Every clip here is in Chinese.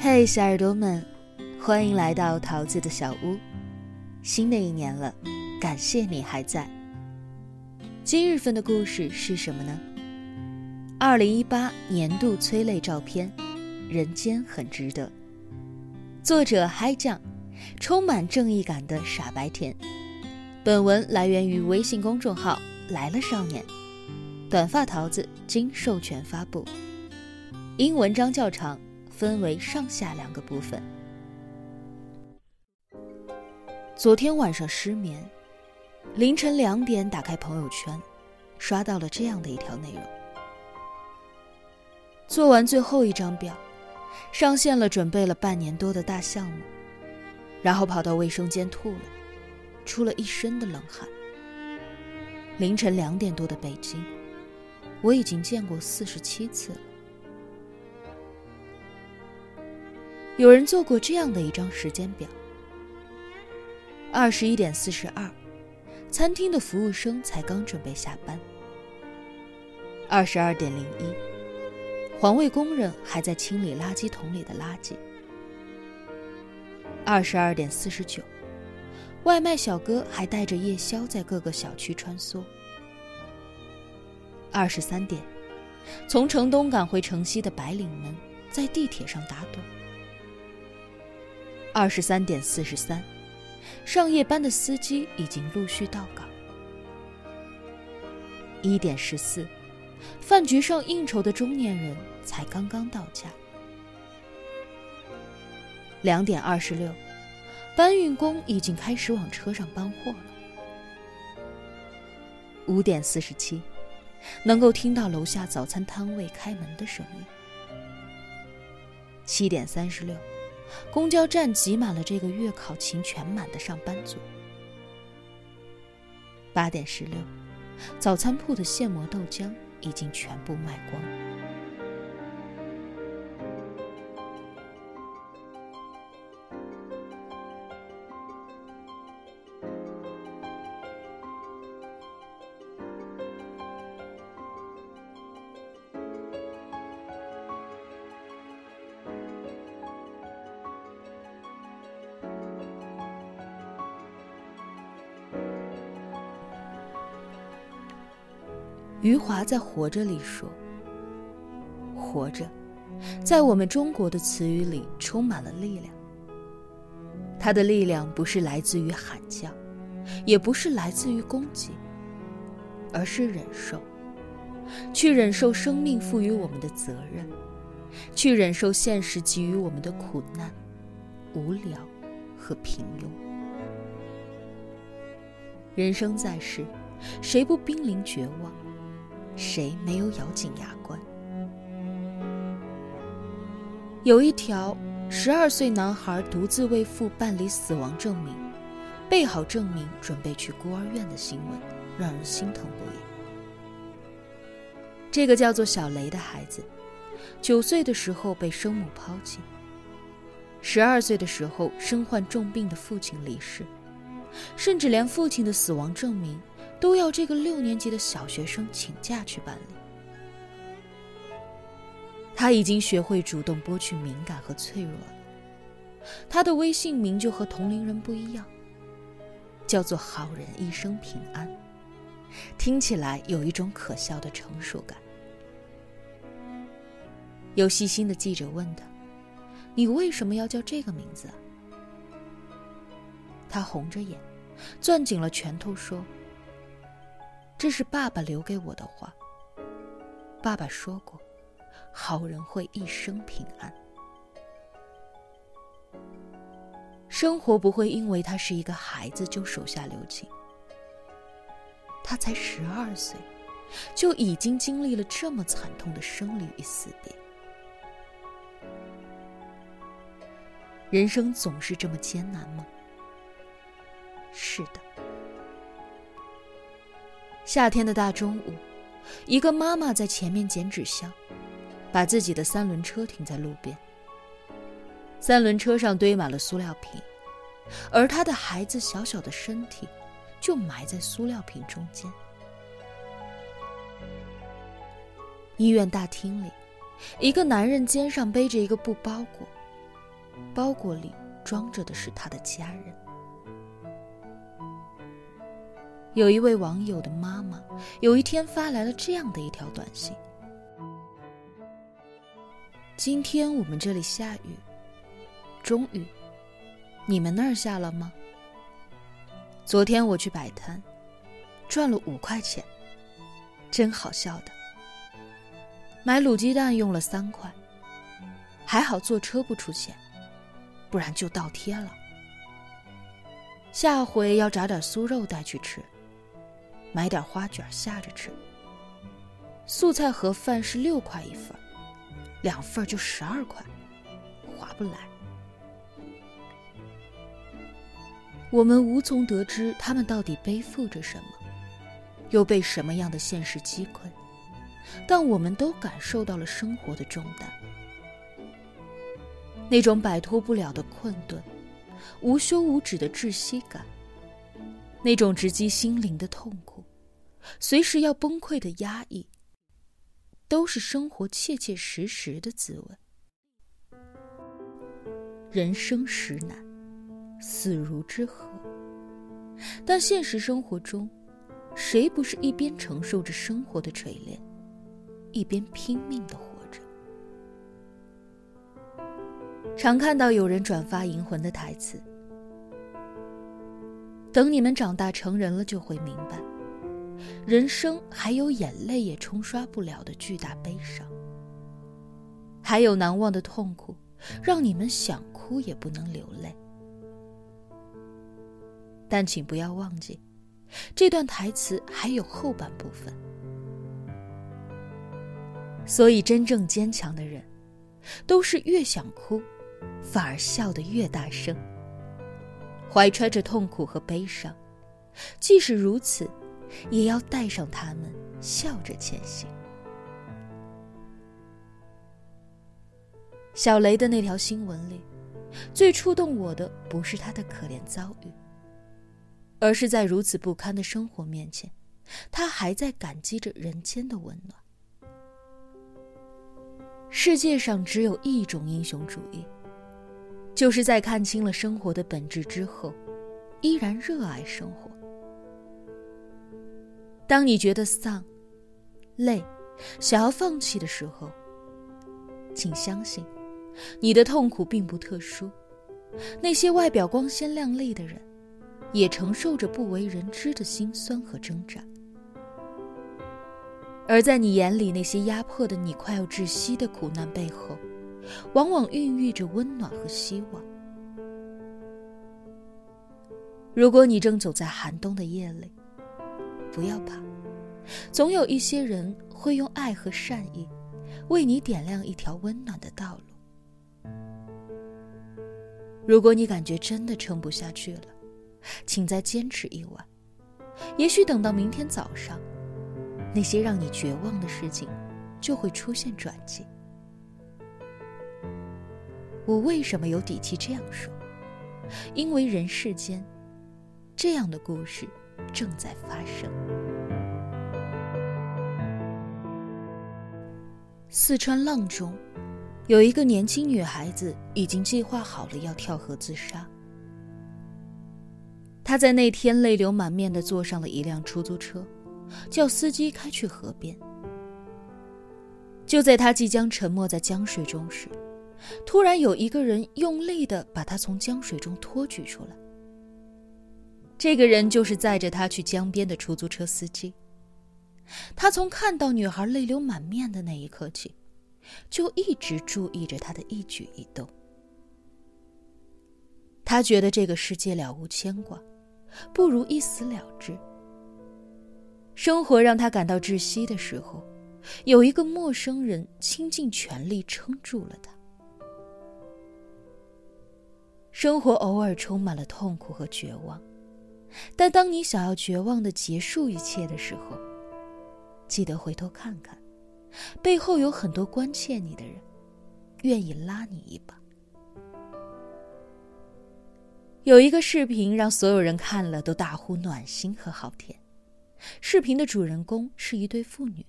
嘿，小耳朵们，欢迎来到桃子的小屋。新的一年了，感谢你还在。今日份的故事是什么呢？二零一八年度催泪照片，《人间很值得》。作者嗨酱，充满正义感的傻白甜。本文来源于微信公众号“来了少年”，短发桃子经授权发布。因文章较长。分为上下两个部分。昨天晚上失眠，凌晨两点打开朋友圈，刷到了这样的一条内容：做完最后一张表，上线了准备了半年多的大项目，然后跑到卫生间吐了，出了一身的冷汗。凌晨两点多的北京，我已经见过四十七次了。有人做过这样的一张时间表：二十一点四十二，餐厅的服务生才刚准备下班；二十二点零一，环卫工人还在清理垃圾桶里的垃圾；二十二点四十九，外卖小哥还带着夜宵在各个小区穿梭；二十三点，从城东赶回城西的白领们在地铁上打盹。二十三点四十三，上夜班的司机已经陆续到岗。一点十四，饭局上应酬的中年人才刚刚到家。两点二十六，搬运工已经开始往车上搬货了。五点四十七，能够听到楼下早餐摊位开门的声音。七点三十六。公交站挤满了这个月考勤全满的上班族。八点十六，早餐铺的现磨豆浆已经全部卖光。余华在《活着》里说：“活着，在我们中国的词语里充满了力量。它的力量不是来自于喊叫，也不是来自于攻击，而是忍受，去忍受生命赋予我们的责任，去忍受现实给予我们的苦难、无聊和平庸。人生在世，谁不濒临绝望？”谁没有咬紧牙关？有一条十二岁男孩独自为父办理死亡证明，备好证明准备去孤儿院的新闻，让人心疼不已。这个叫做小雷的孩子，九岁的时候被生母抛弃，十二岁的时候身患重病的父亲离世，甚至连父亲的死亡证明。都要这个六年级的小学生请假去办理。他已经学会主动剥去敏感和脆弱了。他的微信名就和同龄人不一样，叫做“好人一生平安”，听起来有一种可笑的成熟感。有细心的记者问他：“你为什么要叫这个名字？”他红着眼，攥紧了拳头说。这是爸爸留给我的话。爸爸说过：“好人会一生平安。”生活不会因为他是一个孩子就手下留情。他才十二岁，就已经经历了这么惨痛的生离与死别。人生总是这么艰难吗？是的。夏天的大中午，一个妈妈在前面捡纸箱，把自己的三轮车停在路边。三轮车上堆满了塑料瓶，而她的孩子小小的身体就埋在塑料瓶中间。医院大厅里，一个男人肩上背着一个布包裹，包裹里装着的是他的家人。有一位网友的妈妈有一天发来了这样的一条短信：“今天我们这里下雨，终于，你们那儿下了吗？昨天我去摆摊，赚了五块钱，真好笑的。买卤鸡蛋用了三块，还好坐车不出钱，不然就倒贴了。下回要炸点酥肉带去吃。”买点花卷下着吃。素菜盒饭是六块一份，两份就十二块，划不来。我们无从得知他们到底背负着什么，又被什么样的现实击溃，但我们都感受到了生活的重担，那种摆脱不了的困顿，无休无止的窒息感。那种直击心灵的痛苦，随时要崩溃的压抑，都是生活切切实实的滋味。人生实难，死如之何？但现实生活中，谁不是一边承受着生活的锤炼，一边拼命的活着？常看到有人转发《银魂》的台词。等你们长大成人了，就会明白，人生还有眼泪也冲刷不了的巨大悲伤，还有难忘的痛苦，让你们想哭也不能流泪。但请不要忘记，这段台词还有后半部分。所以，真正坚强的人，都是越想哭，反而笑得越大声。怀揣着痛苦和悲伤，即使如此，也要带上他们，笑着前行。小雷的那条新闻里，最触动我的不是他的可怜遭遇，而是在如此不堪的生活面前，他还在感激着人间的温暖。世界上只有一种英雄主义。就是在看清了生活的本质之后，依然热爱生活。当你觉得丧、累、想要放弃的时候，请相信，你的痛苦并不特殊。那些外表光鲜亮丽的人，也承受着不为人知的辛酸和挣扎。而在你眼里，那些压迫的你快要窒息的苦难背后，往往孕育着温暖和希望。如果你正走在寒冬的夜里，不要怕，总有一些人会用爱和善意，为你点亮一条温暖的道路。如果你感觉真的撑不下去了，请再坚持一晚，也许等到明天早上，那些让你绝望的事情就会出现转机。我为什么有底气这样说？因为人世间，这样的故事正在发生。四川阆中，有一个年轻女孩子已经计划好了要跳河自杀。她在那天泪流满面的坐上了一辆出租车，叫司机开去河边。就在她即将沉没在江水中时，突然有一个人用力的把他从江水中托举出来。这个人就是载着他去江边的出租车司机。他从看到女孩泪流满面的那一刻起，就一直注意着她的一举一动。他觉得这个世界了无牵挂，不如一死了之。生活让他感到窒息的时候，有一个陌生人倾尽全力撑住了他。生活偶尔充满了痛苦和绝望，但当你想要绝望的结束一切的时候，记得回头看看，背后有很多关切你的人，愿意拉你一把。有一个视频让所有人看了都大呼暖心和好甜。视频的主人公是一对父女，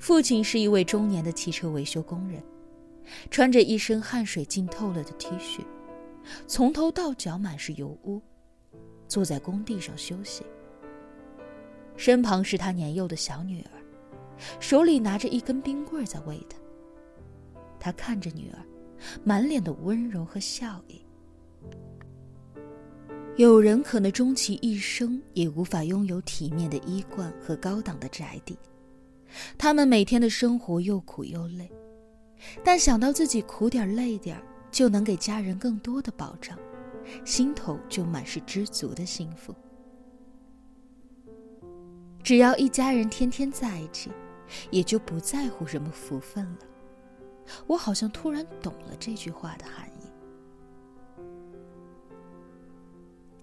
父亲是一位中年的汽车维修工人，穿着一身汗水浸透了的 T 恤，从头到脚满是油污，坐在工地上休息。身旁是他年幼的小女儿，手里拿着一根冰棍在喂她。他看着女儿，满脸的温柔和笑意。有人可能终其一生也无法拥有体面的衣冠和高档的宅邸，他们每天的生活又苦又累，但想到自己苦点累点就能给家人更多的保障，心头就满是知足的幸福。只要一家人天天在一起，也就不在乎什么福分了。我好像突然懂了这句话的含义。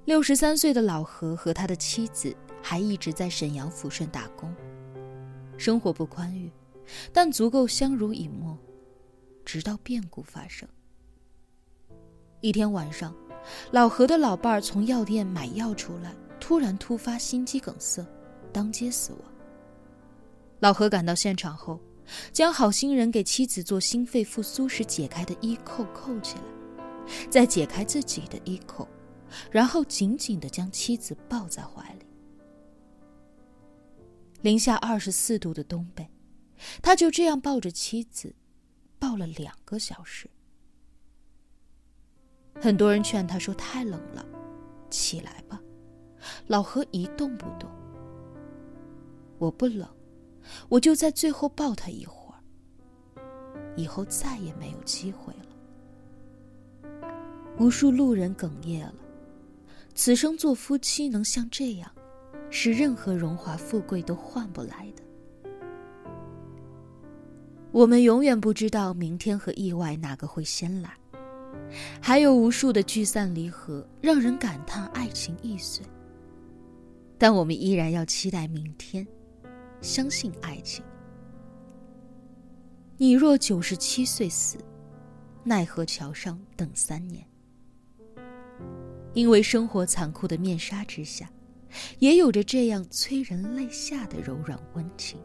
六十三岁的老何和他的妻子还一直在沈阳抚顺打工，生活不宽裕，但足够相濡以沫，直到变故发生。一天晚上，老何的老伴儿从药店买药出来，突然突发心肌梗塞，当街死亡。老何赶到现场后，将好心人给妻子做心肺复苏时解开的衣扣扣起来，再解开自己的衣扣。然后紧紧的将妻子抱在怀里。零下二十四度的东北，他就这样抱着妻子，抱了两个小时。很多人劝他说：“太冷了，起来吧。”老何一动不动。我不冷，我就在最后抱他一会儿。以后再也没有机会了。无数路人哽咽了。此生做夫妻能像这样，是任何荣华富贵都换不来的。我们永远不知道明天和意外哪个会先来，还有无数的聚散离合，让人感叹爱情易碎。但我们依然要期待明天，相信爱情。你若九十七岁死，奈何桥上等三年。因为生活残酷的面纱之下，也有着这样催人泪下的柔软温情。